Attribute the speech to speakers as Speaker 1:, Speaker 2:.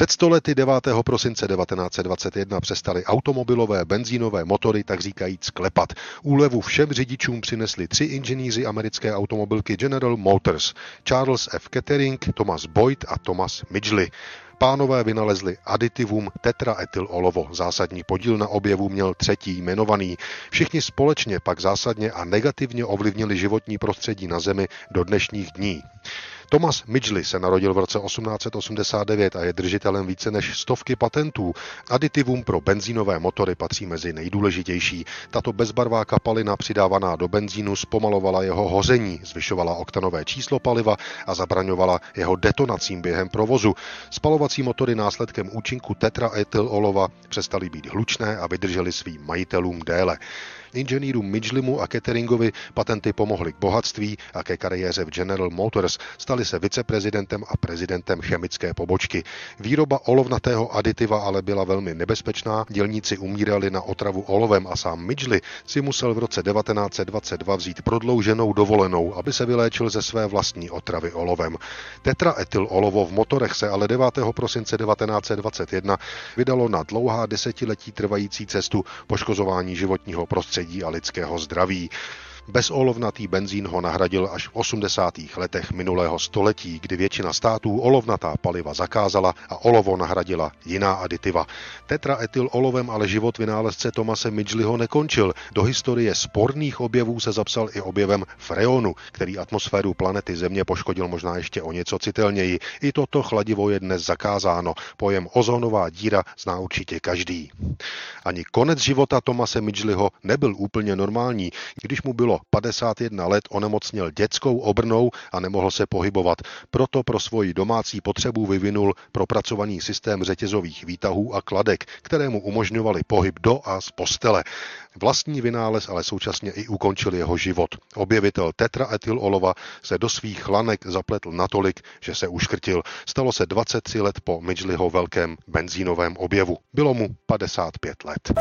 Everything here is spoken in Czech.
Speaker 1: Před stolety 9. prosince 1921 přestali automobilové benzínové motory tak říkajíc klepat. Úlevu všem řidičům přinesli tři inženýři americké automobilky General Motors, Charles F. Kettering, Thomas Boyd a Thomas Midgley. Pánové vynalezli aditivum tetraetylolovo. Zásadní podíl na objevu měl třetí jmenovaný. Všichni společně pak zásadně a negativně ovlivnili životní prostředí na Zemi do dnešních dní. Thomas Midgley se narodil v roce 1889 a je držitelem více než stovky patentů. Aditivum pro benzínové motory patří mezi nejdůležitější. Tato bezbarvá kapalina přidávaná do benzínu zpomalovala jeho hoření, zvyšovala oktanové číslo paliva a zabraňovala jeho detonacím během provozu. Spalovací motory následkem účinku tetraetylolova přestaly být hlučné a vydržely svým majitelům déle. Inženýrům Midglimu a Ketteringovi patenty pomohly k bohatství a ke kariéře v General Motors stali se viceprezidentem a prezidentem chemické pobočky. Výroba olovnatého aditiva ale byla velmi nebezpečná, dělníci umírali na otravu olovem a sám Midgley si musel v roce 1922 vzít prodlouženou dovolenou, aby se vyléčil ze své vlastní otravy olovem. Tetraetyl olovo v motorech se ale 9. prosince 1921 vydalo na dlouhá desetiletí trvající cestu poškozování životního prostředí prostředí a lidského zdraví. Bezolovnatý benzín ho nahradil až v 80. letech minulého století, kdy většina států olovnatá paliva zakázala a olovo nahradila jiná aditiva. Tetraetyl olovem ale život vynálezce Tomase Midgleyho nekončil. Do historie sporných objevů se zapsal i objevem freonu, který atmosféru planety Země poškodil možná ještě o něco citelněji. I toto chladivo je dnes zakázáno. Pojem ozónová díra zná určitě každý. Ani konec života Tomase Midgleyho nebyl úplně normální, když mu bylo 51 let onemocněl dětskou obrnou a nemohl se pohybovat. Proto pro svoji domácí potřebu vyvinul propracovaný systém řetězových výtahů a kladek, které mu umožňovaly pohyb do a z postele. Vlastní vynález ale současně i ukončil jeho život. Objevitel tetraetylolova se do svých lanek zapletl natolik, že se uškrtil. Stalo se 23 let po Midgleyho velkém benzínovém objevu. Bylo mu 55 let.